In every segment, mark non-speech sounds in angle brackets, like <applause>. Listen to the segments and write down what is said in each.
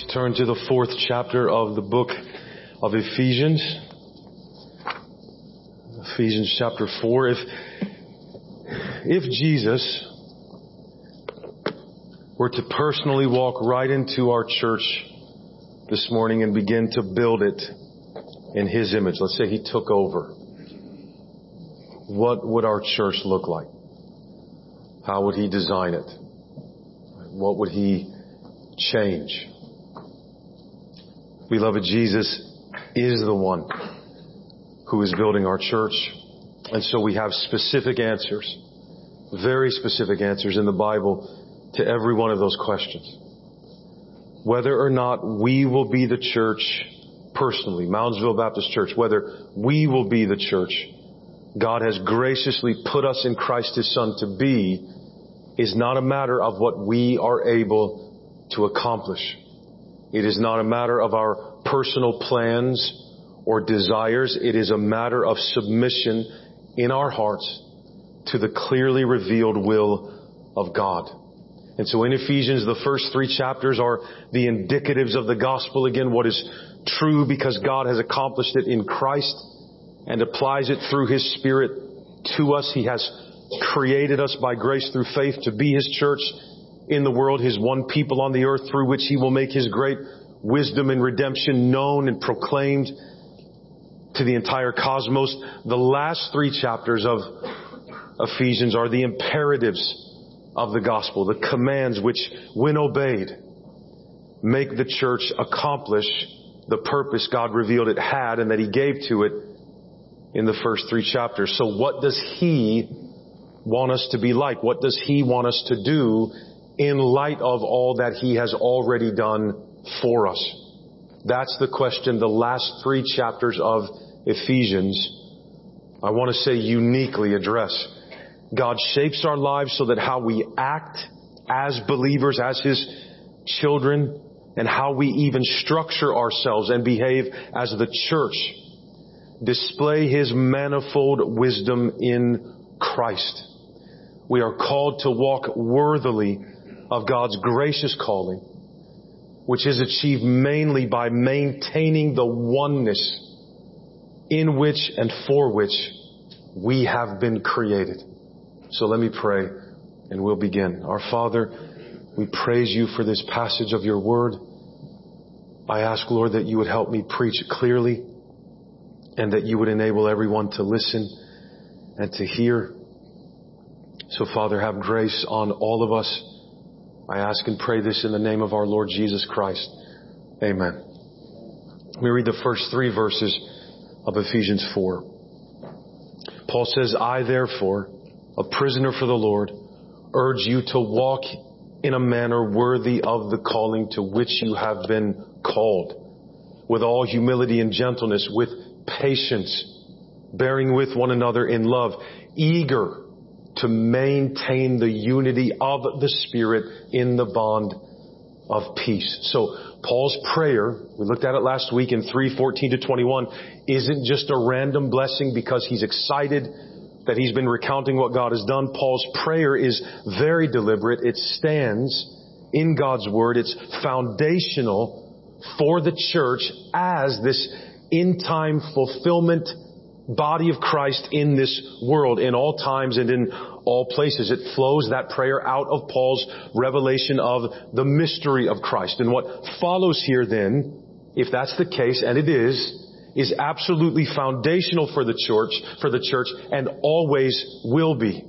Please turn to the fourth chapter of the book of Ephesians. Ephesians chapter 4. If, if Jesus were to personally walk right into our church this morning and begin to build it in His image, let's say He took over, what would our church look like? How would He design it? What would He change? Beloved, Jesus is the one who is building our church. And so we have specific answers, very specific answers in the Bible to every one of those questions. Whether or not we will be the church personally, Moundsville Baptist Church, whether we will be the church God has graciously put us in Christ His Son to be is not a matter of what we are able to accomplish. It is not a matter of our personal plans or desires. It is a matter of submission in our hearts to the clearly revealed will of God. And so in Ephesians, the first three chapters are the indicatives of the gospel. Again, what is true because God has accomplished it in Christ and applies it through His Spirit to us. He has created us by grace through faith to be His church in the world, His one people on the earth through which He will make His great wisdom and redemption known and proclaimed to the entire cosmos. The last three chapters of Ephesians are the imperatives of the gospel, the commands which, when obeyed, make the church accomplish the purpose God revealed it had and that He gave to it in the first three chapters. So what does He want us to be like? What does He want us to do in light of all that He has already done for us? That's the question the last three chapters of Ephesians, I want to say uniquely address. God shapes our lives so that how we act as believers, as His children, and how we even structure ourselves and behave as the church display His manifold wisdom in Christ. We are called to walk worthily of God's gracious calling, which is achieved mainly by maintaining the oneness in which and for which we have been created. So let me pray and we'll begin. Our Father, we praise you for this passage of your word. I ask, Lord, that you would help me preach clearly and that you would enable everyone to listen and to hear. So Father, have grace on all of us. I ask and pray this in the name of our Lord Jesus Christ. Amen. Let me read the first three verses of Ephesians 4. Paul says, I therefore, a prisoner for the Lord, urge you to walk in a manner worthy of the calling to which you have been called, with all humility and gentleness, with patience, bearing with one another in love, eager to maintain the unity of the Spirit in the bond of peace. So Paul's prayer, we looked at it last week in 3:14 to 21, isn't just a random blessing because he's excited that he's been recounting what God has done. Paul's prayer is very deliberate. It stands in God's word. It's foundational for the church as this in time fulfillment body of Christ in this world, in all times and in all places. It flows that prayer out of Paul's revelation of the mystery of Christ. And what follows here then, if that's the case, and it is, is absolutely foundational for the church, for the church, and always will be.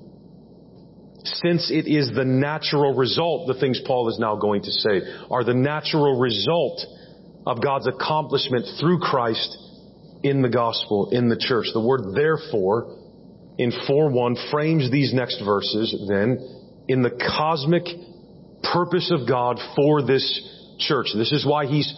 Since it is the natural result, the things Paul is now going to say, are the natural result of God's accomplishment through Christ in the gospel, in the church. The word therefore in 4-1 frames these next verses then in the cosmic purpose of God for this church. This is why He's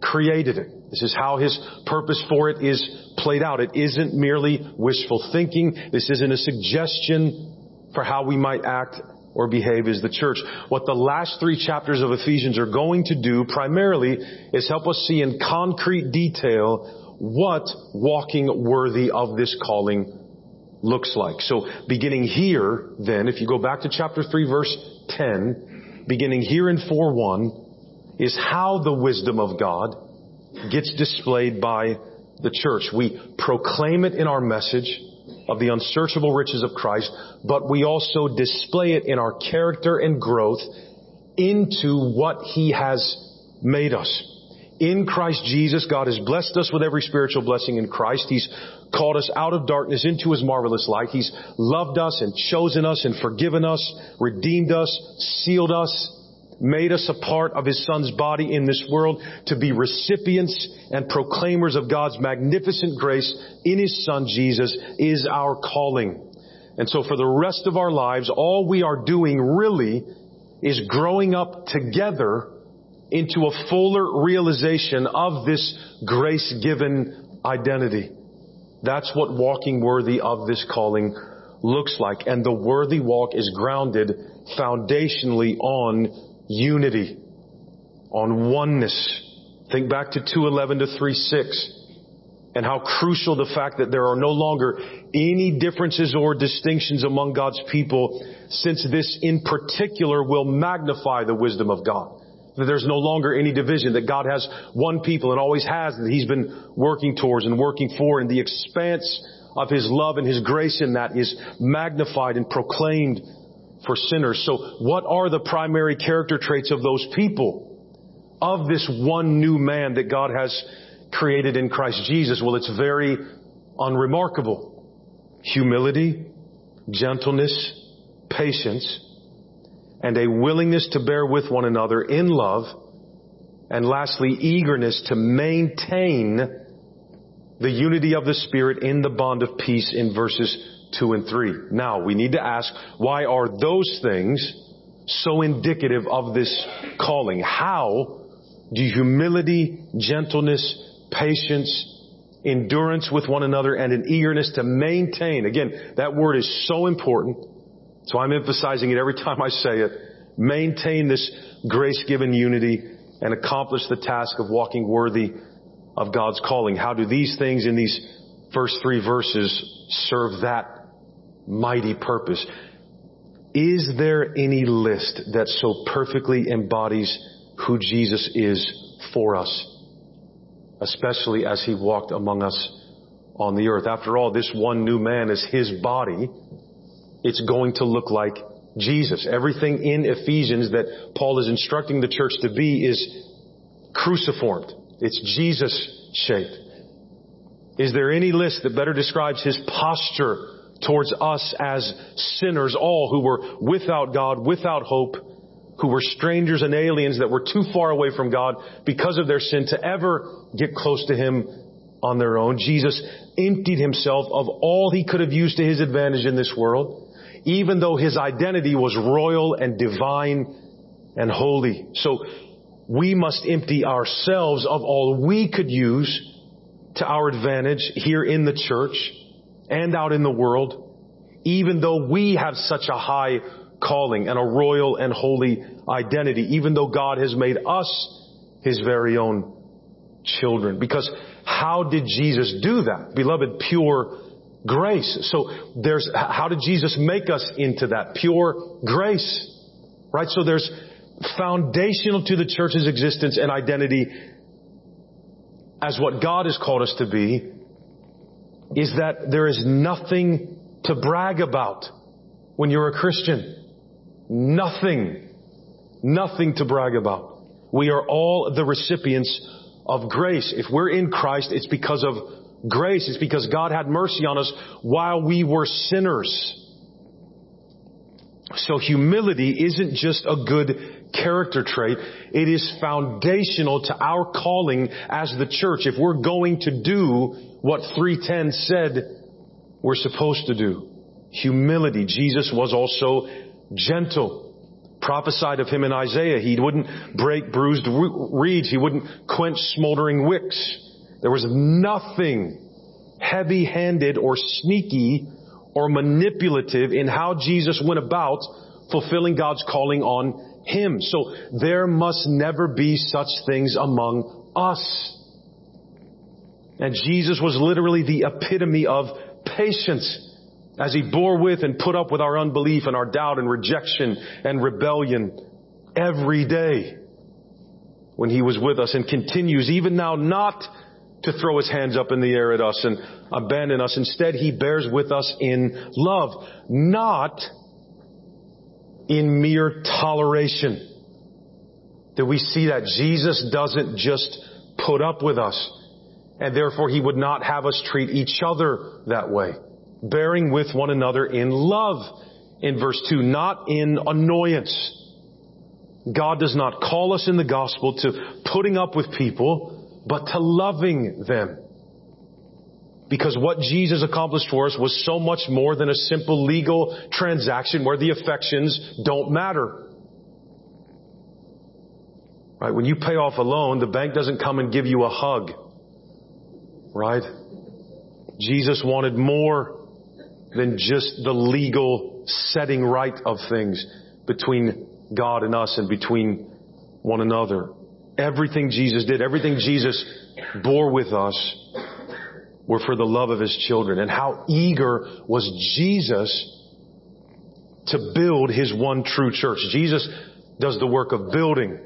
created it. This is how His purpose for it is played out. It isn't merely wishful thinking. This isn't a suggestion for how we might act or behave as the church. What the last three chapters of Ephesians are going to do primarily is help us see in concrete detail what walking worthy of this calling looks like. So beginning here, then, if you go back to chapter 3 verse 10, beginning here in 4-1, is how the wisdom of God gets displayed by the church. We proclaim it in our message of the unsearchable riches of Christ, but we also display it in our character and growth into what He has made us. In Christ Jesus, God has blessed us with every spiritual blessing in Christ. He's called us out of darkness into His marvelous light. He's loved us and chosen us and forgiven us, redeemed us, sealed us, made us a part of His Son's body in this world to be recipients and proclaimers of God's magnificent grace in His Son Jesus is our calling. And so for the rest of our lives, all we are doing really is growing up together into a fuller realization of this grace-given identity. That's what walking worthy of this calling looks like. And the worthy walk is grounded foundationally on unity, on oneness. Think back to 211 to 36 and how crucial the fact that there are no longer any differences or distinctions among God's people since this in particular will magnify the wisdom of God. That there's no longer any division, that God has one people and always has that He's been working towards and working for and the expanse of His love and His grace in that is magnified and proclaimed for sinners. So what are the primary character traits of those people? Of this one new man that God has created in Christ Jesus? Well, it's very unremarkable. Humility, gentleness, patience, and a willingness to bear with one another in love, and lastly, eagerness to maintain the unity of the Spirit in the bond of peace in verses 2 and 3. Now, we need to ask, why are those things so indicative of this calling? How do humility, gentleness, patience, endurance with one another, and an eagerness to maintain. Again, that word is so important. So I'm emphasizing it every time I say it. Maintain this grace-given unity and accomplish the task of walking worthy of God's calling. How do these things in these first three verses serve that mighty purpose? Is there any list that so perfectly embodies who Jesus is for us? especially as he walked among us on the earth. After all, this one new man is his body. It's going to look like Jesus. Everything in Ephesians that Paul is instructing the church to be is cruciformed. It's Jesus shaped. Is there any list that better describes his posture towards us as sinners, all who were without God, without hope, who were strangers and aliens that were too far away from God because of their sin to ever get close to Him on their own. Jesus emptied Himself of all He could have used to His advantage in this world, even though His identity was royal and divine and holy. So we must empty ourselves of all we could use to our advantage here in the church and out in the world, even though we have such a high calling and a royal and holy identity, even though God has made us His very own children. Because how did Jesus do that? Beloved, pure grace. So there's, how did Jesus make us into that? Pure grace. Right? So there's foundational to the church's existence and identity as what God has called us to be is that there is nothing to brag about when you're a Christian. Nothing. Nothing to brag about. We are all the recipients of grace. If we're in Christ, it's because of grace. It's because God had mercy on us while we were sinners. So humility isn't just a good character trait. It is foundational to our calling as the church. If we're going to do what 310 said we're supposed to do. Humility. Jesus was also gentle. Prophesied of him in Isaiah. He wouldn't break bruised reeds. He wouldn't quench smoldering wicks. There was nothing heavy handed or sneaky or manipulative in how Jesus went about fulfilling God's calling on him. So there must never be such things among us. And Jesus was literally the epitome of patience as he bore with and put up with our unbelief and our doubt and rejection and rebellion every day. when he was with us and continues even now not to throw his hands up in the air at us and abandon us. Instead, he bears with us in love, not in mere toleration. That we see that Jesus doesn't just put up with us and therefore he would not have us treat each other that way. Bearing with one another in love in verse 2, not in annoyance. God does not call us in the gospel to putting up with people, but to loving them. Because what Jesus accomplished for us was so much more than a simple legal transaction where the affections don't matter. Right? When you pay off a loan, the bank doesn't come and give you a hug. Right? Jesus wanted more than just the legal setting right of things between God and us and between one another. Everything Jesus did, everything Jesus bore with us were for the love of his children. And how eager was Jesus to build his one true church. Jesus does the work of building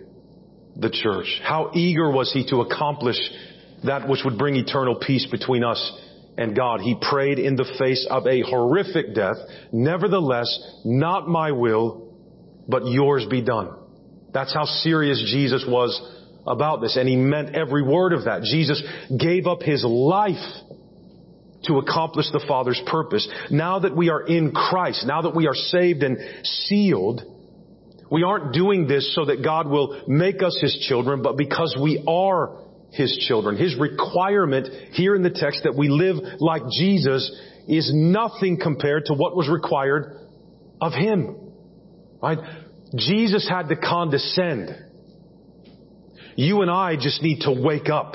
the church. How eager was he to accomplish that which would bring eternal peace between us and God. He prayed in the face of a horrific death. Nevertheless, not my will, but yours be done. That's how serious Jesus was about this. And he meant every word of that. Jesus gave up his life to accomplish the Father's purpose. Now that we are in Christ, now that we are saved and sealed, we aren't doing this so that God will make us His children, but because we are His children. His requirement here in the text that we live like Jesus is nothing compared to what was required of Him. Right? Jesus had to condescend. You and I just need to wake up.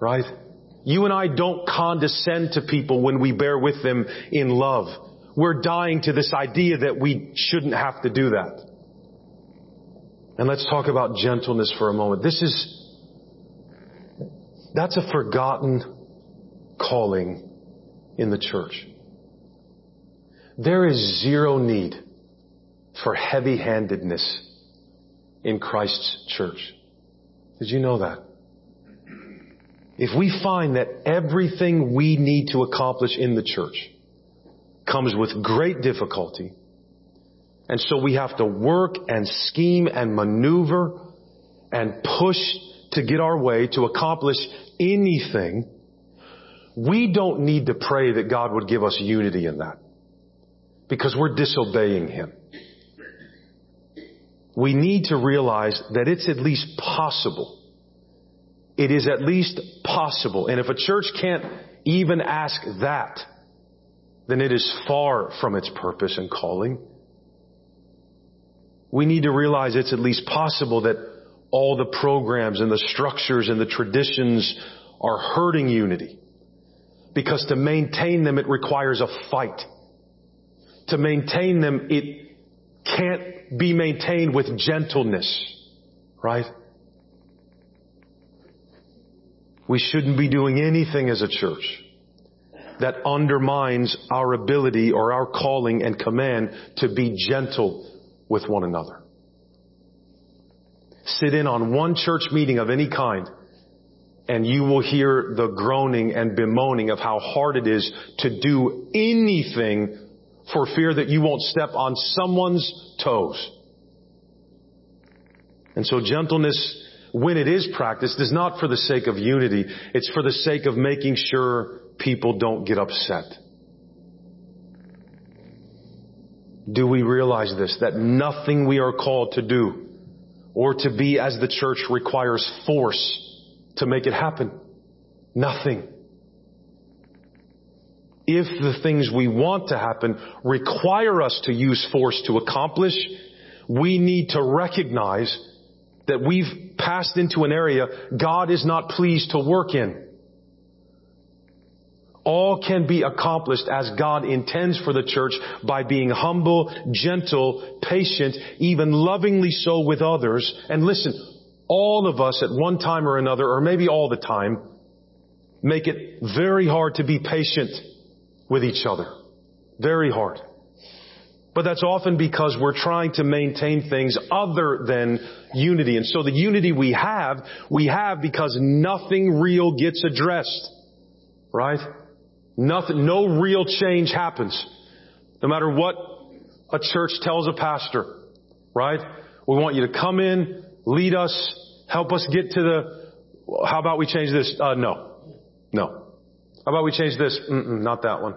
Right? You and I don't condescend to people when we bear with them in love. We're dying to this idea that we shouldn't have to do that. And let's talk about gentleness for a moment. This is, that's a forgotten calling in the church. There is zero need for heavy-handedness in Christ's church. Did you know that? If we find that everything we need to accomplish in the church comes with great difficulty, and so we have to work and scheme and maneuver and push to get our way to accomplish anything, we don't need to pray that God would give us unity in that. Because we're disobeying Him. We need to realize that it's at least possible it is at least possible. And if a church can't even ask that, then it is far from its purpose and calling. We need to realize it's at least possible that all the programs and the structures and the traditions are hurting unity. Because to maintain them, it requires a fight. To maintain them, it can't be maintained with gentleness. Right? We shouldn't be doing anything as a church that undermines our ability or our calling and command to be gentle with one another. Sit in on one church meeting of any kind and you will hear the groaning and bemoaning of how hard it is to do anything for fear that you won't step on someone's toes. And so gentleness when it is practiced is not for the sake of unity. It's for the sake of making sure people don't get upset. Do we realize this? That nothing we are called to do or to be as the church requires force to make it happen. Nothing. If the things we want to happen require us to use force to accomplish, we need to recognize that we've passed into an area God is not pleased to work in. All can be accomplished as God intends for the church by being humble, gentle, patient, even lovingly so with others. And listen, all of us at one time or another, or maybe all the time, make it very hard to be patient with each other. Very hard. But that's often because we're trying to maintain things other than unity. And so the unity we have, we have because nothing real gets addressed. Right? Nothing, no real change happens. No matter what a church tells a pastor. Right? We want you to come in, lead us, help us get to the, how about we change this? Uh, no. No. How about we change this? Mm-mm, not that one.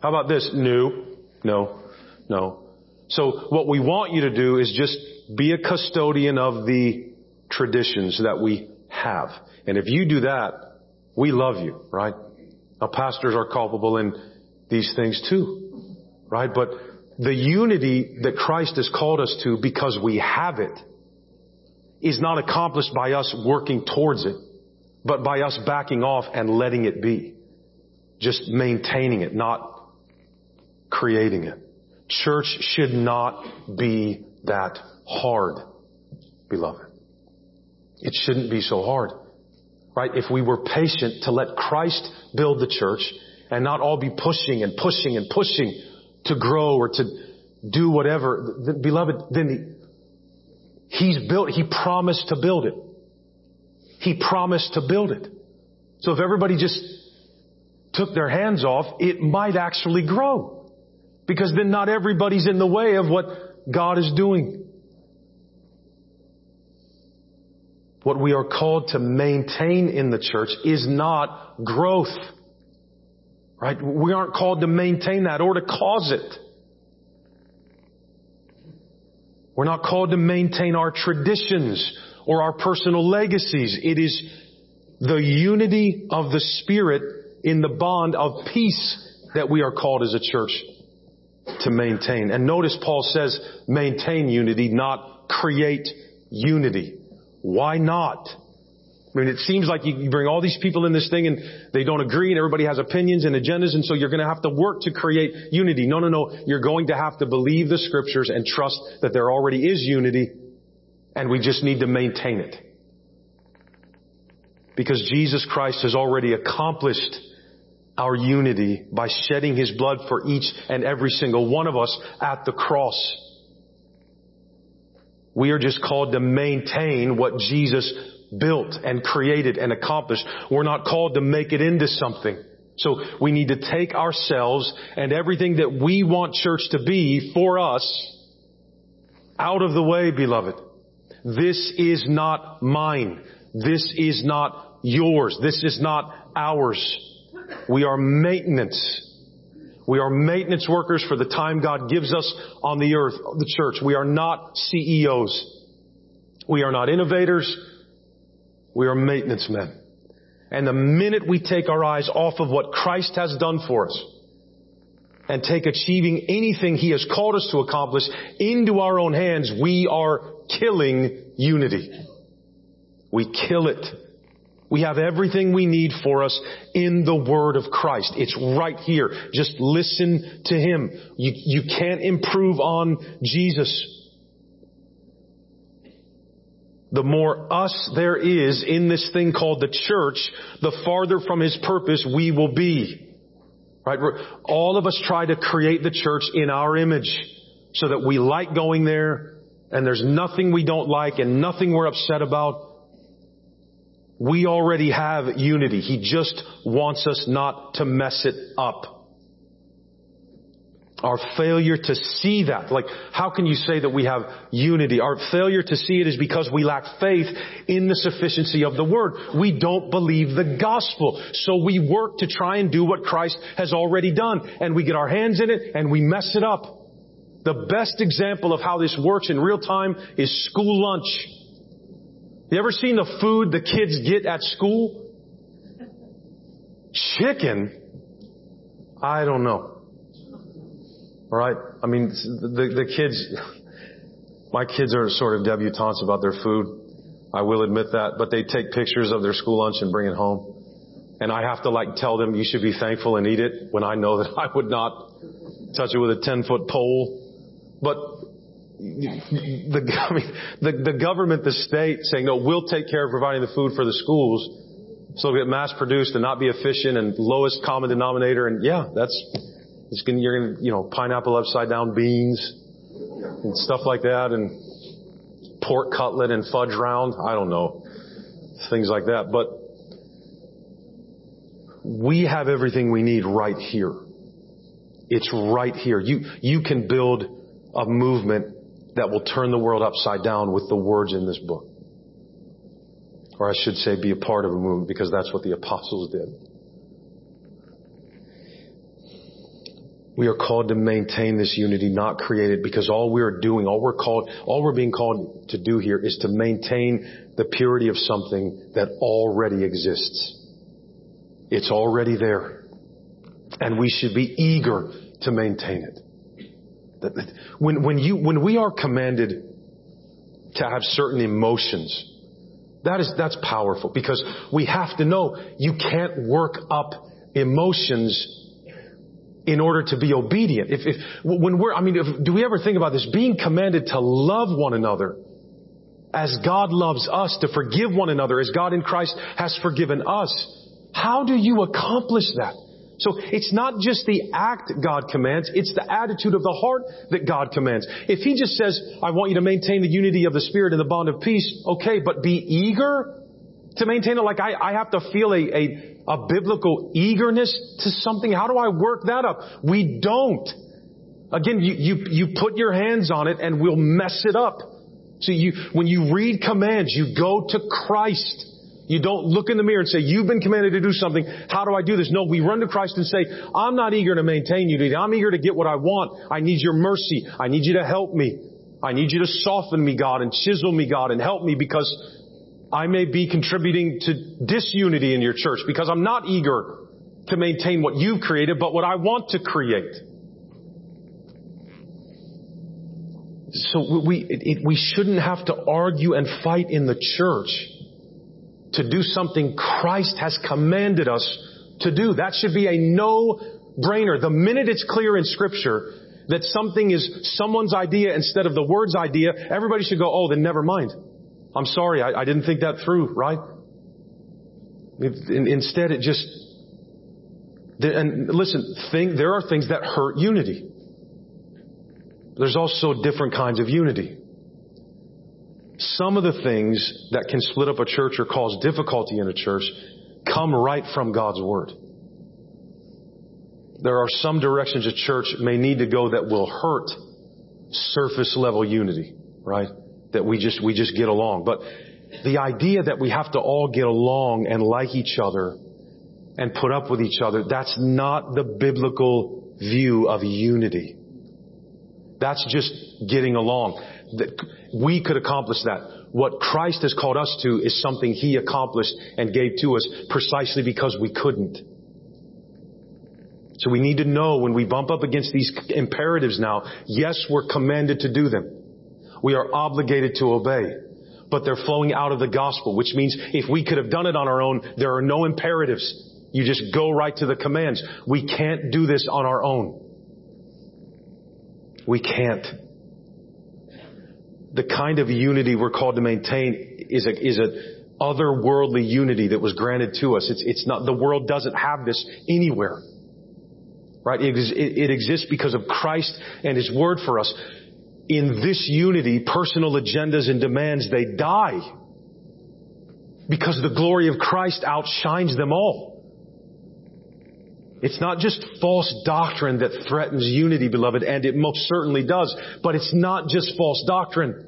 How about this? New. No. No. So what we want you to do is just be a custodian of the traditions that we have. And if you do that, we love you, right? Now pastors are culpable in these things too, right? But the unity that Christ has called us to because we have it is not accomplished by us working towards it, but by us backing off and letting it be. Just maintaining it, not creating it. Church should not be that hard, beloved. It shouldn't be so hard. Right? If we were patient to let Christ build the church and not all be pushing and pushing and pushing to grow or to do whatever, beloved, then He's built, He promised to build it. He promised to build it. So if everybody just took their hands off, it might actually grow. Because then not everybody's in the way of what God is doing. What we are called to maintain in the church is not growth. Right? We aren't called to maintain that or to cause it. We're not called to maintain our traditions or our personal legacies. It is the unity of the Spirit in the bond of peace that we are called as a church to maintain. And notice Paul says maintain unity, not create unity. Why not? I mean, it seems like you bring all these people in this thing and they don't agree and everybody has opinions and agendas and so you're going to have to work to create unity. No, no, no. You're going to have to believe the scriptures and trust that there already is unity and we just need to maintain it. Because Jesus Christ has already accomplished our unity by shedding His blood for each and every single one of us at the cross. We are just called to maintain what Jesus built and created and accomplished. We're not called to make it into something. So we need to take ourselves and everything that we want church to be for us out of the way, beloved. This is not mine. This is not yours. This is not ours. We are maintenance. We are maintenance workers for the time God gives us on the earth, the church. We are not CEOs. We are not innovators. We are maintenance men. And the minute we take our eyes off of what Christ has done for us and take achieving anything He has called us to accomplish into our own hands, we are killing unity. We kill it. We have everything we need for us in the Word of Christ. It's right here. Just listen to Him. You, you can't improve on Jesus. The more us there is in this thing called the church, the farther from His purpose we will be. Right? All of us try to create the church in our image so that we like going there and there's nothing we don't like and nothing we're upset about. We already have unity. He just wants us not to mess it up. Our failure to see that, like, how can you say that we have unity? Our failure to see it is because we lack faith in the sufficiency of the Word. We don't believe the gospel. So we work to try and do what Christ has already done. And we get our hands in it and we mess it up. The best example of how this works in real time is school lunch. You ever seen the food the kids get at school? Chicken? I don't know. Alright? I mean, the, the kids, <laughs> my kids are sort of debutantes about their food. I will admit that, but they take pictures of their school lunch and bring it home. And I have to like tell them you should be thankful and eat it when I know <laughs> that I would not touch it with a 10 foot pole. But the, <laughs> I mean, the, the government, the state saying, no, we'll take care of providing the food for the schools so it'll get mass produced and not be efficient and lowest common denominator. And yeah, that's, It's gonna, you're gonna, you know, pineapple upside down beans and stuff like that and pork cutlet and fudge round. I don't know. Things like that. But we have everything we need right here. It's right here. You, you can build a movement that will turn the world upside down with the words in this book. Or I should say be a part of a movement because that's what the apostles did. We are called to maintain this unity, not create it, because all we are doing, all we're called, all we're being called to do here is to maintain the purity of something that already exists. It's already there. And we should be eager to maintain it. When, when you, when we are commanded to have certain emotions, that is, that's powerful because we have to know you can't work up emotions in order to be obedient. If, if when we're, I mean, if, do we ever think about this? Being commanded to love one another as God loves us, to forgive one another as God in Christ has forgiven us. How do you accomplish that? So it's not just the act God commands, it's the attitude of the heart that God commands. If He just says, I want you to maintain the unity of the Spirit and the bond of peace, okay, but be eager to maintain it. Like I, I have to feel a, a, a biblical eagerness to something. How do I work that up? We don't. Again, you, you, you put your hands on it and we'll mess it up. So you, when you read commands, you go to Christ. You don't look in the mirror and say, you've been commanded to do something. How do I do this? No, we run to Christ and say, I'm not eager to maintain unity. I'm eager to get what I want. I need your mercy. I need you to help me. I need you to soften me, God, and chisel me, God, and help me because I may be contributing to disunity in your church because I'm not eager to maintain what you've created, but what I want to create. So we, we shouldn't have to argue and fight in the church to do something Christ has commanded us to do. That should be a no-brainer. The minute it's clear in scripture that something is someone's idea instead of the word's idea, everybody should go, oh, then never mind. I'm sorry, I, I didn't think that through, right? Instead, it just, and listen, think, there are things that hurt unity. There's also different kinds of unity. Some of the things that can split up a church or cause difficulty in a church come right from God's Word. There are some directions a church may need to go that will hurt surface level unity, right? That we just, we just get along. But the idea that we have to all get along and like each other and put up with each other, that's not the biblical view of unity. That's just getting along we could accomplish that. What Christ has called us to is something He accomplished and gave to us precisely because we couldn't. So we need to know when we bump up against these imperatives now, yes, we're commanded to do them. We are obligated to obey. But they're flowing out of the gospel, which means if we could have done it on our own, there are no imperatives. You just go right to the commands. We can't do this on our own. We can't the kind of unity we're called to maintain is a, is a otherworldly unity that was granted to us. It's, it's not, the world doesn't have this anywhere. Right? It, it exists because of Christ and His Word for us. In this unity, personal agendas and demands, they die. Because the glory of Christ outshines them all. It's not just false doctrine that threatens unity, beloved, and it most certainly does. But it's not just false doctrine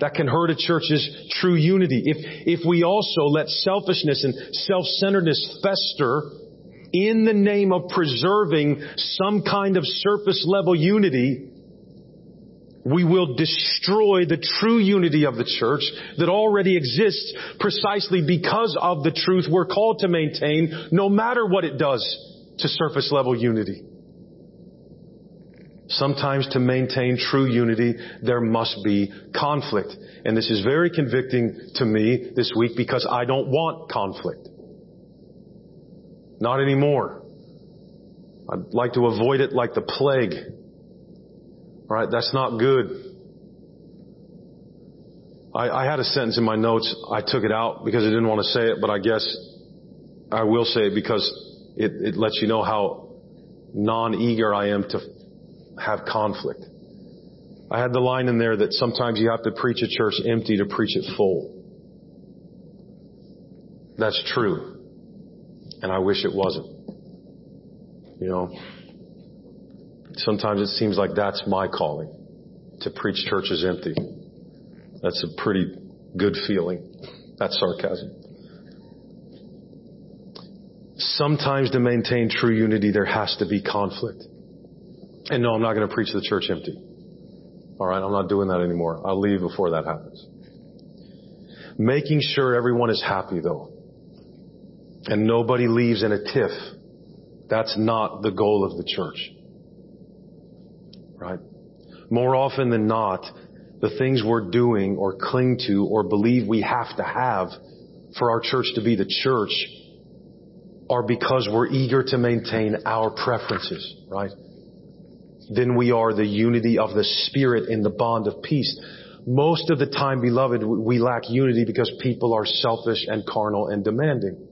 that can hurt a church's true unity. If, if we also let selfishness and self-centeredness fester in the name of preserving some kind of surface level unity, we will destroy the true unity of the church that already exists precisely because of the truth we're called to maintain no matter what it does to surface level unity. Sometimes to maintain true unity, there must be conflict. And this is very convicting to me this week because I don't want conflict. Not anymore. I'd like to avoid it like the plague. Right? That's not good. I, I had a sentence in my notes. I took it out because I didn't want to say it, but I guess I will say it because it, it lets you know how non-eager I am to have conflict. I had the line in there that sometimes you have to preach a church empty to preach it full. That's true. And I wish it wasn't. You know, sometimes it seems like that's my calling to preach churches empty. That's a pretty good feeling. That's sarcasm. Sometimes to maintain true unity, there has to be conflict. And no, I'm not going to preach the church empty. All right, I'm not doing that anymore. I'll leave before that happens. Making sure everyone is happy though. And nobody leaves in a tiff. That's not the goal of the church. Right? More often than not, the things we're doing or cling to or believe we have to have for our church to be the church are because we're eager to maintain our preferences, right? Then we are the unity of the Spirit in the bond of peace. Most of the time, beloved, we lack unity because people are selfish and carnal and demanding.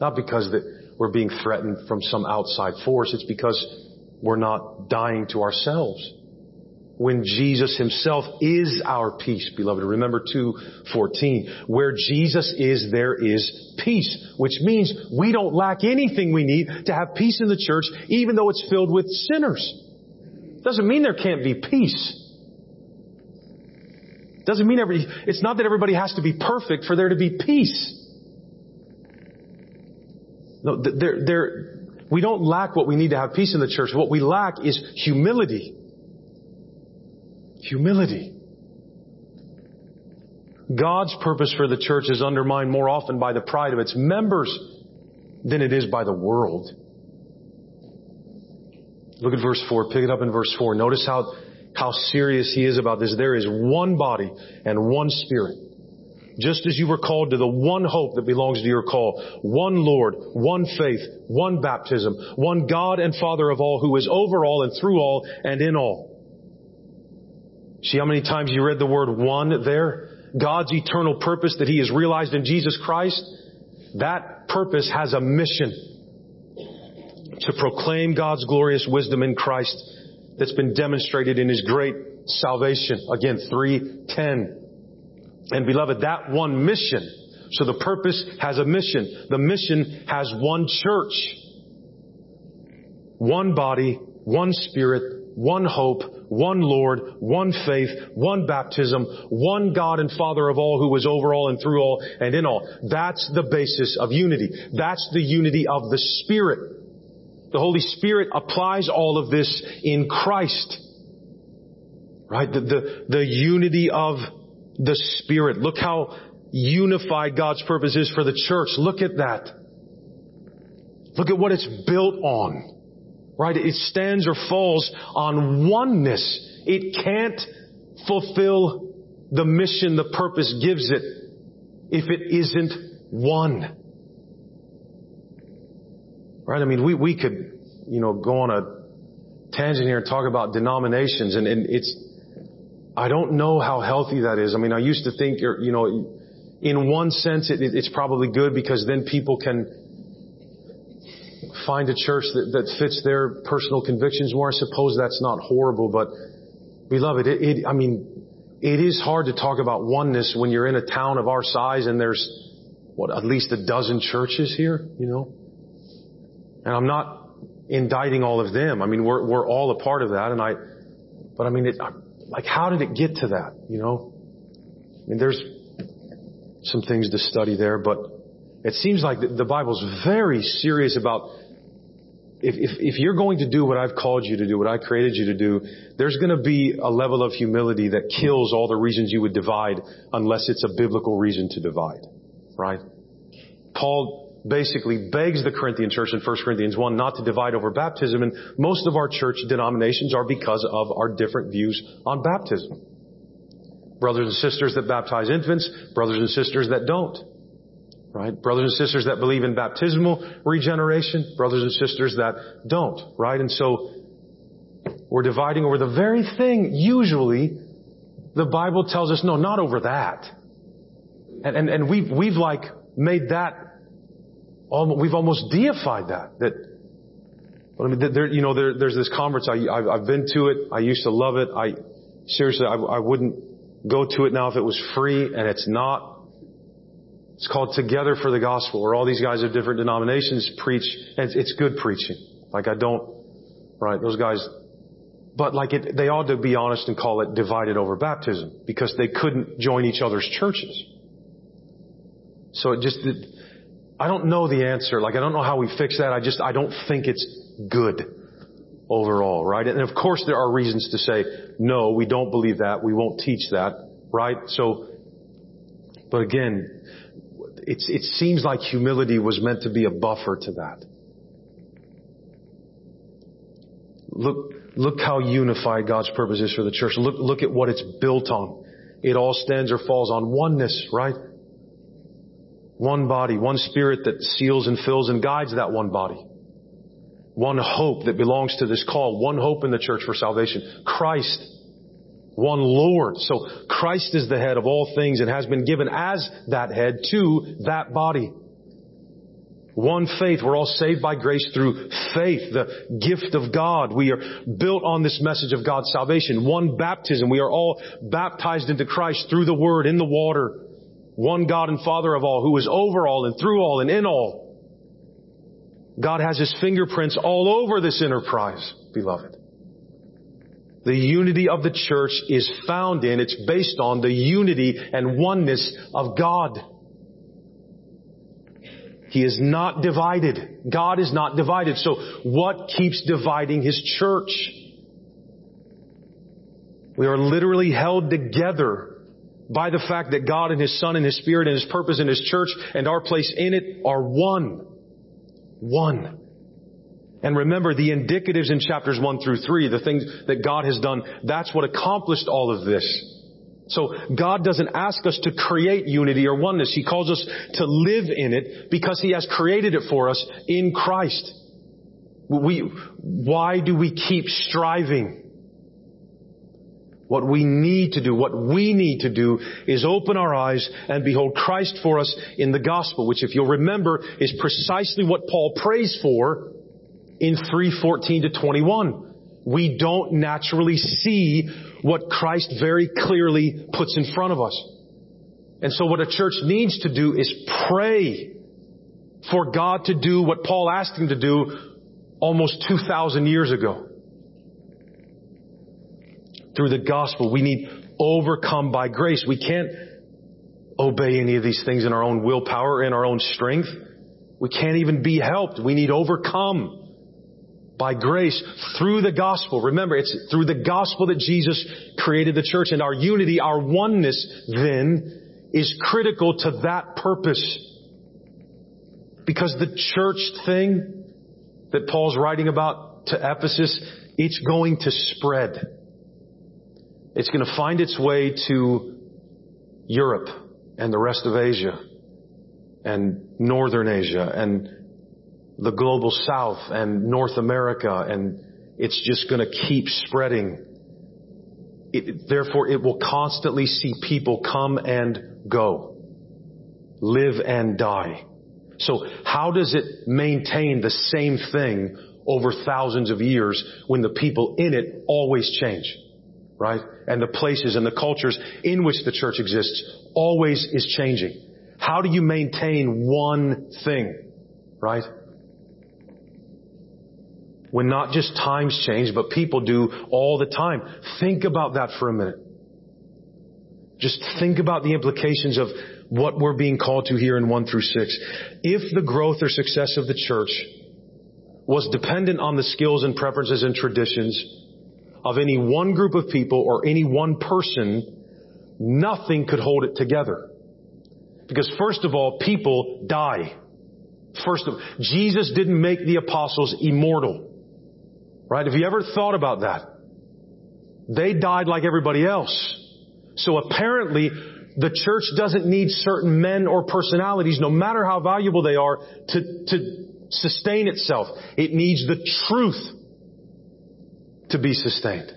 Not because that we're being threatened from some outside force. It's because we're not dying to ourselves when Jesus himself is our peace, beloved. Remember 2:14. Where Jesus is, there is peace, which means we don't lack anything we need to have peace in the church, even though it's filled with sinners. Doesn't mean there can't be peace. Doesn't mean every, it's not that everybody has to be perfect for there to be peace. No, there, there, we don't lack what we need to have peace in the church. What we lack is humility. Humility. God's purpose for the church is undermined more often by the pride of its members than it is by the world. Look at verse 4. Pick it up in verse 4. Notice how, how serious he is about this. There is one body and one spirit. Just as you were called to the one hope that belongs to your call. One Lord, one faith, one baptism, one God and Father of all who is over all and through all and in all. See how many times you read the word one there? God's eternal purpose that He has realized in Jesus Christ, that purpose has a mission to proclaim God's glorious wisdom in Christ that's been demonstrated in His great salvation. Again, 310. And beloved, that one mission, so the purpose has a mission. The mission has one church, one body, one spirit, one hope, one Lord, one faith, one baptism, one God and Father of all who is over all and through all and in all. That's the basis of unity. That's the unity of the Spirit. The Holy Spirit applies all of this in Christ. Right? The, the, the unity of the Spirit. Look how unified God's purpose is for the church. Look at that. Look at what it's built on. Right? It stands or falls on oneness. It can't fulfill the mission the purpose gives it if it isn't one. Right? I mean, we, we could, you know, go on a tangent here and talk about denominations and, and it's, I don't know how healthy that is. I mean, I used to think, you know, in one sense it, it's probably good because then people can find a church that, that fits their personal convictions more. I suppose that's not horrible, but beloved, it, it, I mean, it is hard to talk about oneness when you're in a town of our size and there's, what, at least a dozen churches here, you know? And I'm not indicting all of them. I mean, we're, we're all a part of that and I, but I mean, it, like, how did it get to that, you know? I mean, there's some things to study there, but it seems like the Bible's very serious about if, if, if, you're going to do what I've called you to do, what I created you to do, there's going to be a level of humility that kills all the reasons you would divide unless it's a biblical reason to divide. Right? Paul basically begs the Corinthian church in 1 Corinthians 1 not to divide over baptism and most of our church denominations are because of our different views on baptism. Brothers and sisters that baptize infants, brothers and sisters that don't. Right? Brothers and sisters that believe in baptismal regeneration, brothers and sisters that don't. Right? And so, we're dividing over the very thing, usually, the Bible tells us, no, not over that. And, and, and we've, we've like made that, we've almost deified that, that, I mean, there, you know, there, there's this conference. I, I've, I've been to it. I used to love it. I seriously, I, I wouldn't go to it now if it was free, and it's not. It's called Together for the Gospel, where all these guys of different denominations preach, and it's, good preaching. Like I don't, right? Those guys, but like it, they ought to be honest and call it divided over baptism because they couldn't join each other's churches. So it just, it, I don't know the answer. Like I don't know how we fix that. I just, I don't think it's good overall, right? And of course there are reasons to say, no, we don't believe that. We won't teach that, right? So, but again, it's, it seems like humility was meant to be a buffer to that. Look, look how unified God's purpose is for the church. Look, look at what it's built on. It all stands or falls on oneness, right? One body, one spirit that seals and fills and guides that one body. One hope that belongs to this call. One hope in the church for salvation. Christ one Lord. So Christ is the head of all things and has been given as that head to that body. One faith. We're all saved by grace through faith, the gift of God. We are built on this message of God's salvation. One baptism. We are all baptized into Christ through the Word in the water. One God and Father of all, who is over all and through all and in all. God has His fingerprints all over this enterprise, beloved. The unity of the church is found in, it's based on the unity and oneness of God. He is not divided. God is not divided. So what keeps dividing His church? We are literally held together by the fact that God and His Son and His Spirit and His purpose and His church and our place in it are one. One. And remember the indicatives in chapters 1 through 3, the things that God has done, that's what accomplished all of this. So God doesn't ask us to create unity or oneness. He calls us to live in it because He has created it for us in Christ. We, why do we keep striving? What we need to do, what we need to do is open our eyes and behold Christ for us in the gospel, which if you'll remember is precisely what Paul prays for in 3:14 to 21. We don't naturally see what Christ very clearly puts in front of us. And so what a church needs to do is pray for God to do what Paul asked him to do almost 2,000 years ago. Through the gospel, we need overcome by grace. We can't obey any of these things in our own willpower, in our own strength. We can't even be helped. We need overcome by grace through the gospel. Remember, it's through the gospel that Jesus created the church and our unity, our oneness then is critical to that purpose. Because the church thing that Paul's writing about to Ephesus, it's going to spread. It's going to find its way to Europe and the rest of Asia and Northern Asia and the global south and North America and it's just going to keep spreading. It, therefore, it will constantly see people come and go, live and die. So how does it maintain the same thing over thousands of years when the people in it always change? Right? And the places and the cultures in which the church exists always is changing. How do you maintain one thing? Right? When not just times change, but people do all the time. Think about that for a minute. Just think about the implications of what we're being called to here in 1 through 6. If the growth or success of the church was dependent on the skills and preferences and traditions of any one group of people or any one person, nothing could hold it together. Because first of all, people die. First of all, Jesus didn't make the apostles immortal. Right? Have you ever thought about that? They died like everybody else. So apparently, the church doesn't need certain men or personalities, no matter how valuable they are, to, to sustain itself. It needs the truth to be sustained.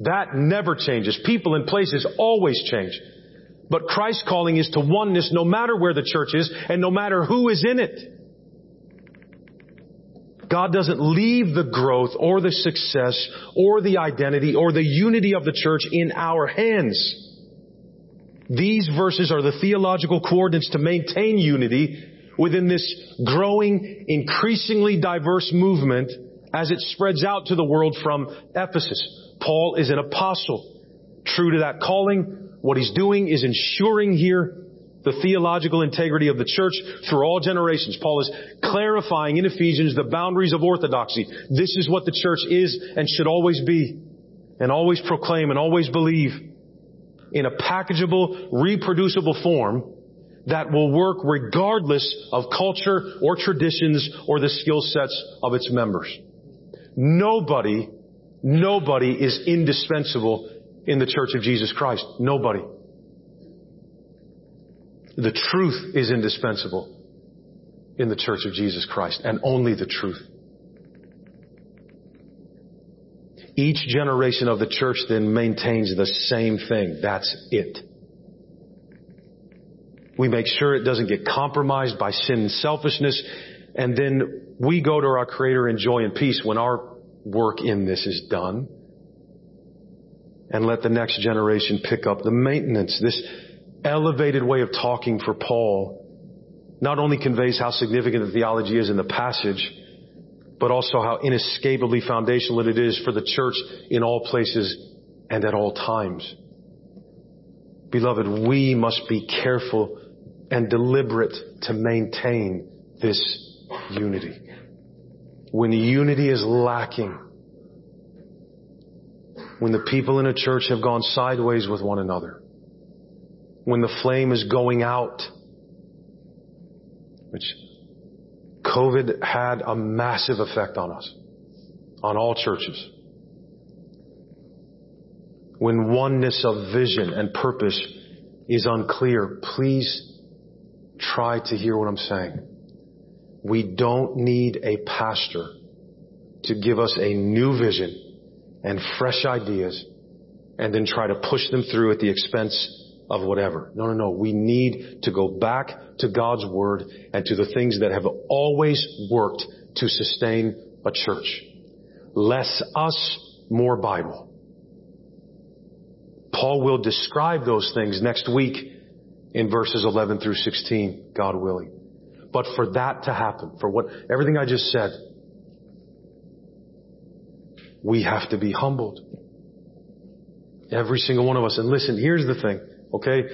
That never changes. People and places always change. But Christ's calling is to oneness no matter where the church is and no matter who is in it. God doesn't leave the growth or the success or the identity or the unity of the church in our hands. These verses are the theological coordinates to maintain unity within this growing, increasingly diverse movement as it spreads out to the world from Ephesus. Paul is an apostle. True to that calling, what he's doing is ensuring here the theological integrity of the church through all generations. Paul is clarifying in Ephesians the boundaries of orthodoxy. This is what the church is and should always be and always proclaim and always believe in a packageable, reproducible form that will work regardless of culture or traditions or the skill sets of its members. Nobody, nobody is indispensable in the church of Jesus Christ. Nobody. The truth is indispensable in the church of Jesus Christ and only the truth. Each generation of the church then maintains the same thing. That's it. We make sure it doesn't get compromised by sin and selfishness. And then we go to our Creator in joy and peace when our work in this is done. And let the next generation pick up the maintenance. This elevated way of talking for Paul not only conveys how significant the theology is in the passage, but also how inescapably foundational it is for the church in all places and at all times. Beloved, we must be careful and deliberate to maintain this unity. When unity is lacking, when the people in a church have gone sideways with one another, when the flame is going out, which COVID had a massive effect on us, on all churches. When oneness of vision and purpose is unclear, please try to hear what I'm saying. We don't need a pastor to give us a new vision and fresh ideas and then try to push them through at the expense of whatever. No, no, no. We need to go back to God's Word and to the things that have always worked to sustain a church. Less us, more Bible. Paul will describe those things next week in verses 11 through 16, God willing. But for that to happen, for what, everything I just said, we have to be humbled. Every single one of us. And listen, here's the thing. Okay?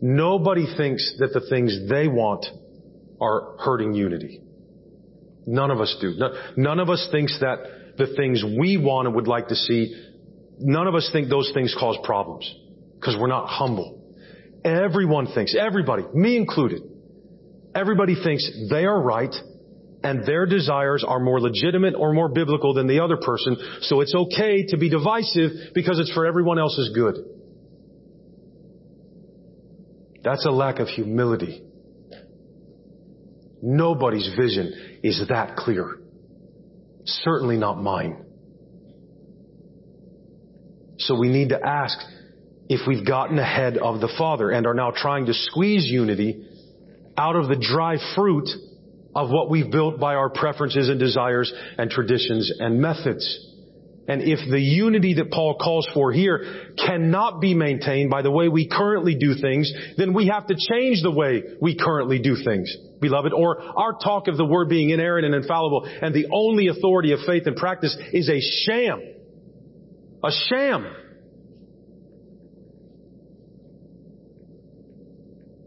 Nobody thinks that the things they want are hurting unity. None of us do. None of us thinks that the things we want and would like to see, none of us think those things cause problems because we're not humble. Everyone thinks, everybody, me included, everybody thinks they are right and their desires are more legitimate or more biblical than the other person, so it's okay to be divisive because it's for everyone else's good. That's a lack of humility. Nobody's vision is that clear. Certainly not mine. So we need to ask if we've gotten ahead of the Father and are now trying to squeeze unity out of the dry fruit of what we've built by our preferences and desires and traditions and methods. And if the unity that Paul calls for here cannot be maintained by the way we currently do things, then we have to change the way we currently do things, beloved. Or our talk of the word being inerrant and infallible and the only authority of faith and practice is a sham. A sham.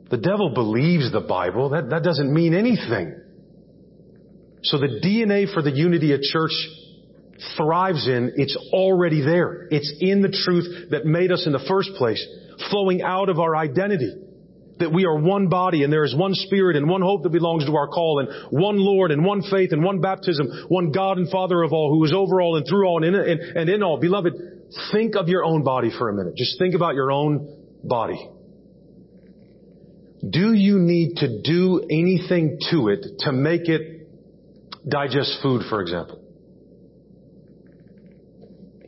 The devil believes the Bible. That, that doesn't mean anything. So the DNA for the unity of church thrives in, it's already there. It's in the truth that made us in the first place, flowing out of our identity. That we are one body and there is one spirit and one hope that belongs to our call and one Lord and one faith and one baptism, one God and Father of all who is over all and through all and in, and, and in all. Beloved, think of your own body for a minute. Just think about your own body. Do you need to do anything to it to make it digest food, for example?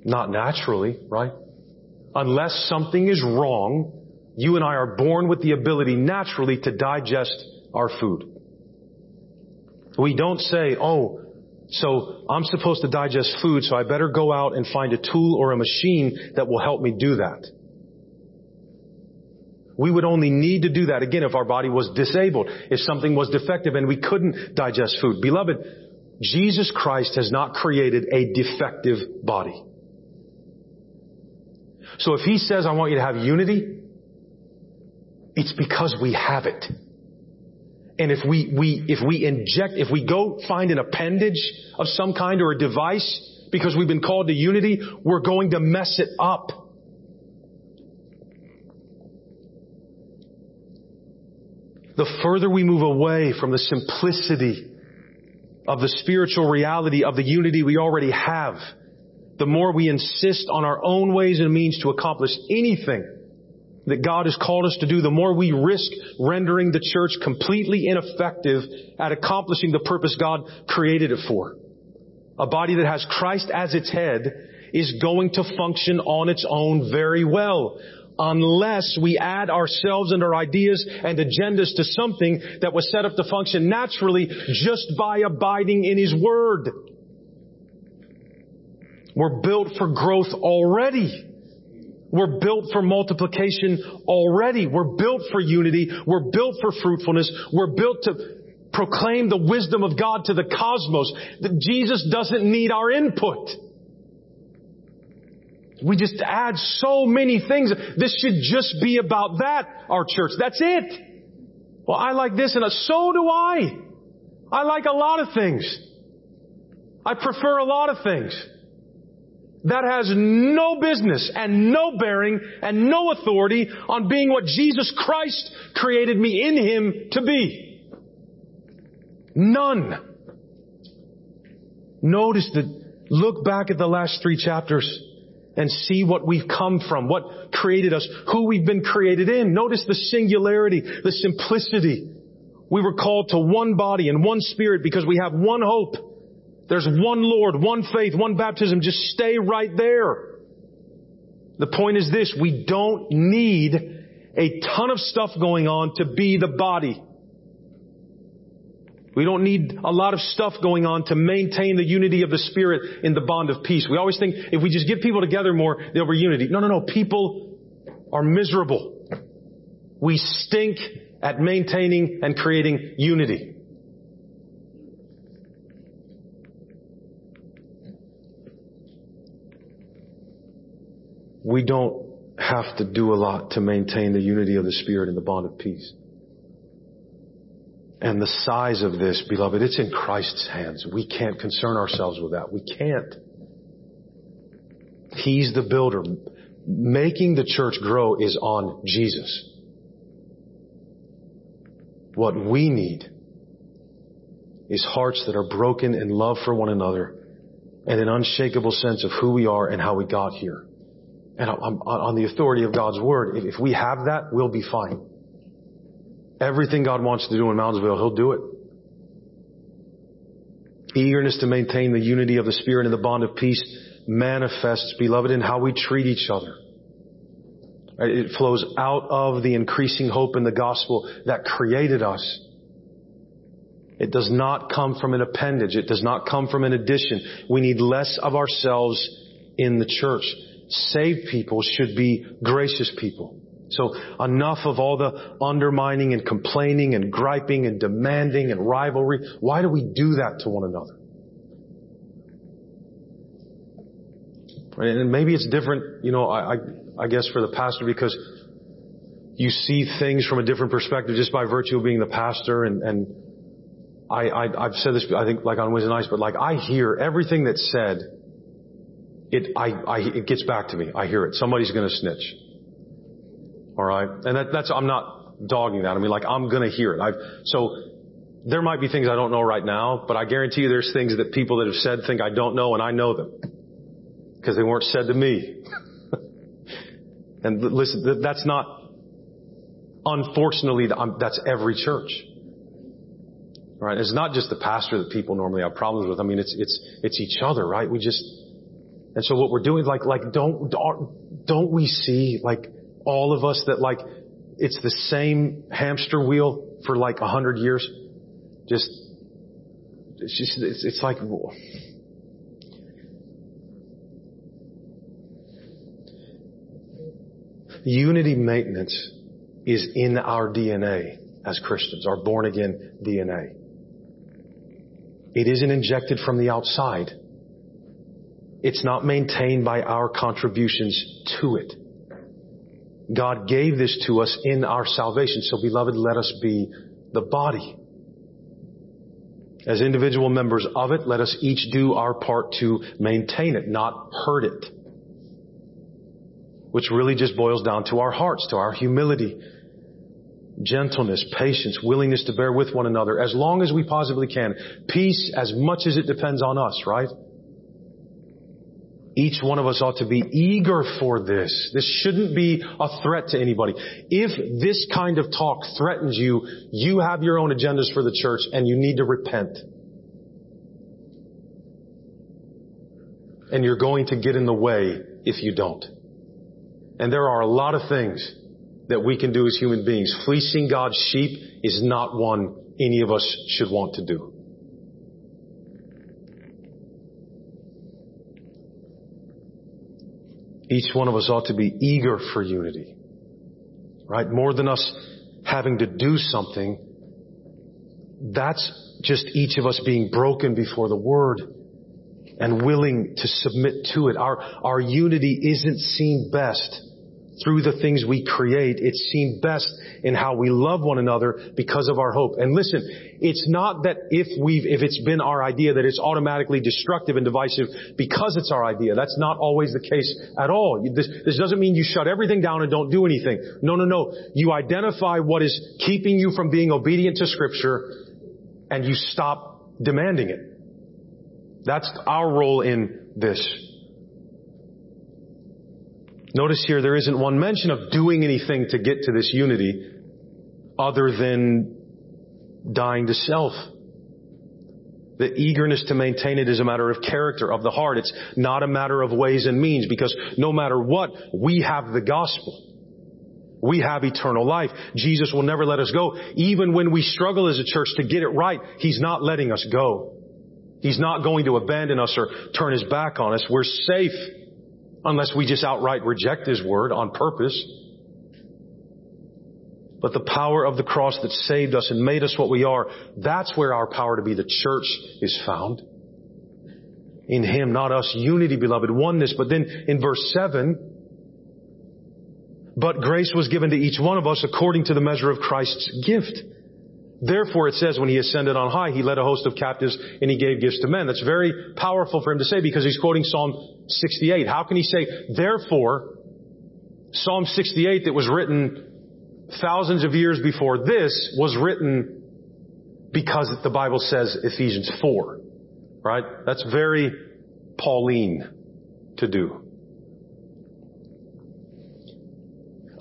Not naturally, right? Unless something is wrong, you and I are born with the ability naturally to digest our food. We don't say, oh, So I'm supposed to digest food, so I better go out and find a tool or a machine that will help me do that. We would only need to do that again if our body was disabled, if something was defective and we couldn't digest food. Beloved, Jesus Christ has not created a defective body. So if He says, I want you to have unity, it's because we have it. And if we, we, if we inject, if we go find an appendage of some kind or a device because we've been called to unity, we're going to mess it up. The further we move away from the simplicity of the spiritual reality of the unity we already have, the more we insist on our own ways and means to accomplish anything that God has called us to do, the more we risk rendering the church completely ineffective at accomplishing the purpose God created it for. A body that has Christ as its head is going to function on its own very well unless we add ourselves and our ideas and agendas to something that was set up to function naturally just by abiding in His Word. We're built for growth already. We're built for multiplication already. We're built for unity. We're built for fruitfulness. We're built to proclaim the wisdom of God to the cosmos. That Jesus doesn't need our input. We just add so many things. This should just be about that, our church. That's it. Well, I like this and so do I. I like a lot of things. I prefer a lot of things that has no business and no bearing and no authority on being what Jesus Christ created me in Him to be. None. Notice that, look back at the last three chapters and see what we've come from, what created us, who we've been created in. Notice the singularity, the simplicity. We were called to one body and one spirit because we have one hope. There's one Lord, one faith, one baptism. Just stay right there. The point is this, we don't need a ton of stuff going on to be the body. We don't need a lot of stuff going on to maintain the unity of the Spirit in the bond of peace. We always think if we just get people together more, there'll be unity. No, no, no. People are miserable. We stink at maintaining and creating unity. We don't have to do a lot to maintain the unity of the Spirit and the bond of peace. And the size of this, beloved, it's in Christ's hands. We can't concern ourselves with that. We can't. He's the builder. Making the church grow is on Jesus. What we need is hearts that are broken in love for one another and an unshakable sense of who we are and how we got here and on the authority of God's Word, if we have that, we'll be fine. Everything God wants to do in Moundsville, He'll do it. Eagerness to maintain the unity of the Spirit and the bond of peace manifests, beloved, in how we treat each other. It flows out of the increasing hope in the gospel that created us. It does not come from an appendage. It does not come from an addition. We need less of ourselves in the church saved people should be gracious people. So enough of all the undermining and complaining and griping and demanding and rivalry. Why do we do that to one another? And maybe it's different, you know, I, I, I guess for the pastor because you see things from a different perspective just by virtue of being the pastor and, and I, I, I've said this, I think like on Wednesday nights, but like I hear everything that's said it, I, I, it gets back to me. I hear it. Somebody's going to snitch. All right, and that, that's I'm not dogging that. I mean, like I'm going to hear it. I've, so there might be things I don't know right now, but I guarantee you there's things that people that have said think I don't know, and I know them because they weren't said to me. <laughs> and listen, that's not. Unfortunately, that's every church. Right? It's not just the pastor that people normally have problems with. I mean, it's it's it's each other, right? We just and so what we're doing, like, like, don't, don't we see, like, all of us that like, it's the same hamster wheel for like a hundred years? Just, it's just, it's, it's like, unity maintenance is in our DNA as Christians, our born again DNA. It isn't injected from the outside. It's not maintained by our contributions to it. God gave this to us in our salvation. So beloved, let us be the body. As individual members of it, let us each do our part to maintain it, not hurt it. Which really just boils down to our hearts, to our humility, gentleness, patience, willingness to bear with one another as long as we possibly can. Peace as much as it depends on us, right? Each one of us ought to be eager for this. This shouldn't be a threat to anybody. If this kind of talk threatens you, you have your own agendas for the church and you need to repent. And you're going to get in the way if you don't. And there are a lot of things that we can do as human beings. Fleecing God's sheep is not one any of us should want to do. Each one of us ought to be eager for unity. Right? More than us having to do something. That's just each of us being broken before the Word and willing to submit to it. Our, our unity isn't seen best through the things we create. It's seen best in how we love one another because of our hope. And listen, it's not that if we've, if it's been our idea that it's automatically destructive and divisive because it's our idea. That's not always the case at all. This, this doesn't mean you shut everything down and don't do anything. No, no, no. You identify what is keeping you from being obedient to scripture and you stop demanding it. That's our role in this. Notice here there isn't one mention of doing anything to get to this unity other than dying to self. The eagerness to maintain it is a matter of character, of the heart. It's not a matter of ways and means because no matter what, we have the gospel. We have eternal life. Jesus will never let us go. Even when we struggle as a church to get it right, He's not letting us go. He's not going to abandon us or turn His back on us. We're safe unless we just outright reject His word on purpose. But the power of the cross that saved us and made us what we are, that's where our power to be the church is found. In Him, not us. Unity, beloved. Oneness. But then in verse 7, but grace was given to each one of us according to the measure of Christ's gift. Therefore, it says when he ascended on high, he led a host of captives and he gave gifts to men. That's very powerful for him to say because he's quoting Psalm 68. How can he say, therefore, Psalm 68 that was written thousands of years before this was written because the Bible says Ephesians 4. Right? That's very Pauline to do.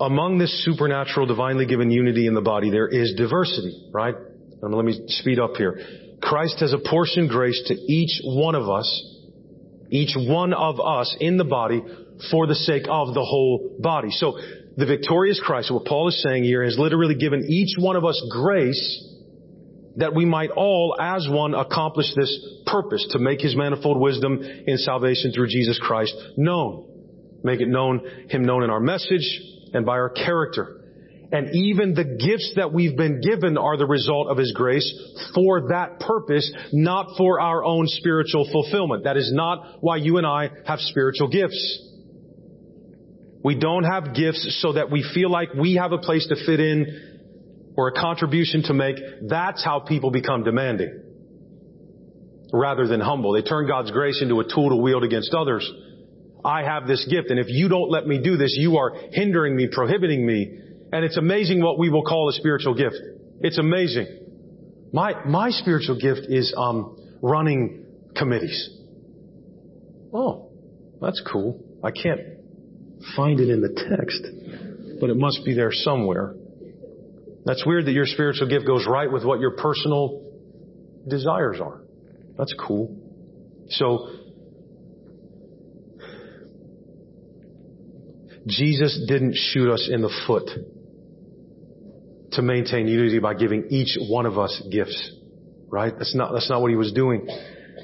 Among this supernatural, divinely given unity in the body, there is diversity, right? And let me speed up here. Christ has apportioned grace to each one of us, each one of us in the body for the sake of the whole body. So the victorious Christ, what Paul is saying here, has literally given each one of us grace that we might all, as one, accomplish this purpose to make His manifold wisdom in salvation through Jesus Christ known. Make it known, Him known in our message, and by our character. And even the gifts that we've been given are the result of His grace for that purpose, not for our own spiritual fulfillment. That is not why you and I have spiritual gifts. We don't have gifts so that we feel like we have a place to fit in or a contribution to make. That's how people become demanding rather than humble. They turn God's grace into a tool to wield against others. I have this gift, and if you don't let me do this, you are hindering me, prohibiting me. And it's amazing what we will call a spiritual gift. It's amazing. My, my spiritual gift is, um, running committees. Oh, that's cool. I can't find it in the text, but it must be there somewhere. That's weird that your spiritual gift goes right with what your personal desires are. That's cool. So, Jesus didn't shoot us in the foot to maintain unity by giving each one of us gifts. Right? That's not, that's not what he was doing.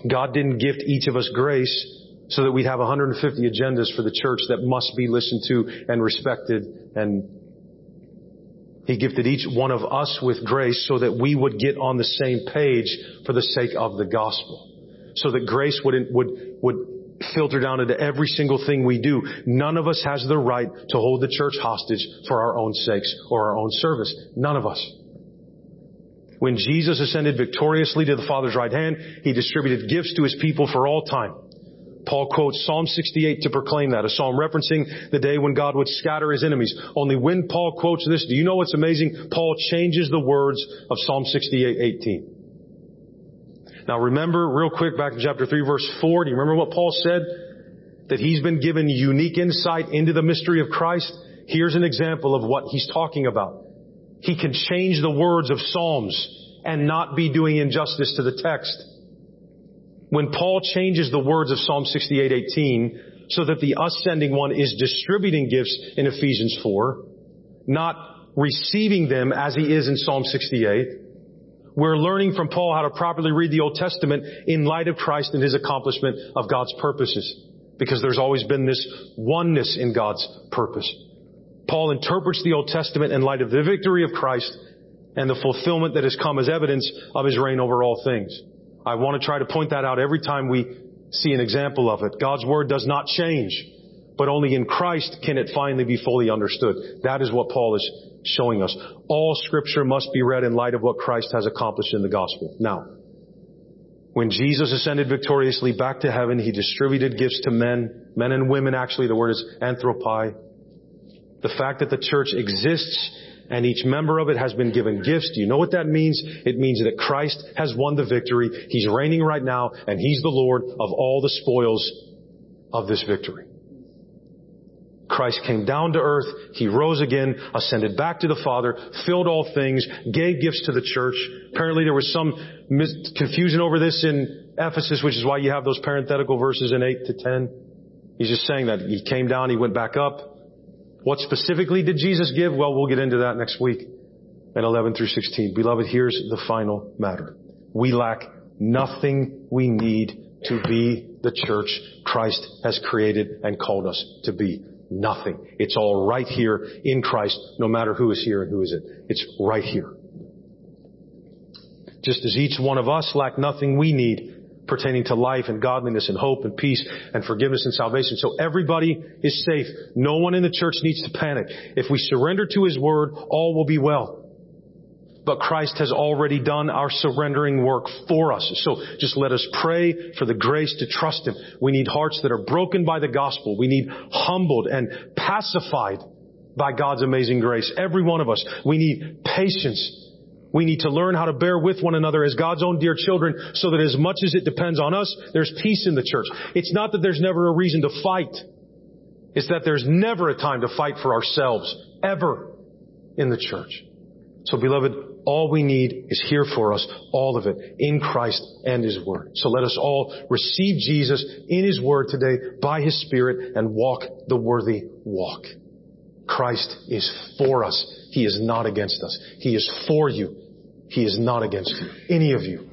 God didn't gift each of us grace so that we'd have 150 agendas for the church that must be listened to and respected and he gifted each one of us with grace so that we would get on the same page for the sake of the gospel. So that grace would, would, would filter down into every single thing we do. None of us has the right to hold the church hostage for our own sakes or our own service. None of us. When Jesus ascended victoriously to the Father's right hand, He distributed gifts to His people for all time. Paul quotes Psalm 68 to proclaim that, a psalm referencing the day when God would scatter his enemies. Only when Paul quotes this, do you know what's amazing? Paul changes the words of Psalm 68, 18. Now remember real quick back in chapter 3 verse 4, do you remember what Paul said? That he's been given unique insight into the mystery of Christ. Here's an example of what he's talking about. He can change the words of Psalms and not be doing injustice to the text. When Paul changes the words of Psalm 68:18 so that the ascending one is distributing gifts in Ephesians 4, not receiving them as he is in Psalm 68, we're learning from Paul how to properly read the Old Testament in light of Christ and his accomplishment of God's purposes. Because there's always been this oneness in God's purpose. Paul interprets the Old Testament in light of the victory of Christ and the fulfillment that has come as evidence of his reign over all things. I want to try to point that out every time we see an example of it. God's Word does not change, but only in Christ can it finally be fully understood. That is what Paul is showing us. All Scripture must be read in light of what Christ has accomplished in the gospel. Now, when Jesus ascended victoriously back to heaven, He distributed gifts to men, men and women actually, the word is anthropi. The fact that the church exists and each member of it has been given gifts. Do you know what that means? It means that Christ has won the victory. He's reigning right now and He's the Lord of all the spoils of this victory. Christ came down to earth, He rose again, ascended back to the Father, filled all things, gave gifts to the church. Apparently there was some mis- confusion over this in Ephesus, which is why you have those parenthetical verses in 8 to 10. He's just saying that He came down, He went back up. What specifically did Jesus give? Well, we'll get into that next week at 11 through 16. Beloved, here's the final matter. We lack nothing we need to be the church Christ has created and called us to be. Nothing. It's all right here in Christ, no matter who is here and who isn't. It's right here. Just as each one of us lack nothing we need pertaining to life and godliness and hope and peace and forgiveness and salvation. So everybody is safe. No one in the church needs to panic. If we surrender to His Word, all will be well. But Christ has already done our surrendering work for us. So just let us pray for the grace to trust Him. We need hearts that are broken by the gospel. We need humbled and pacified by God's amazing grace. Every one of us. We need patience we need to learn how to bear with one another as God's own dear children so that as much as it depends on us, there's peace in the church. It's not that there's never a reason to fight. It's that there's never a time to fight for ourselves, ever, in the church. So beloved, all we need is here for us, all of it, in Christ and His Word. So let us all receive Jesus in His Word today by His Spirit and walk the worthy walk. Christ is for us. He is not against us. He is for you. He is not against you. Any of you.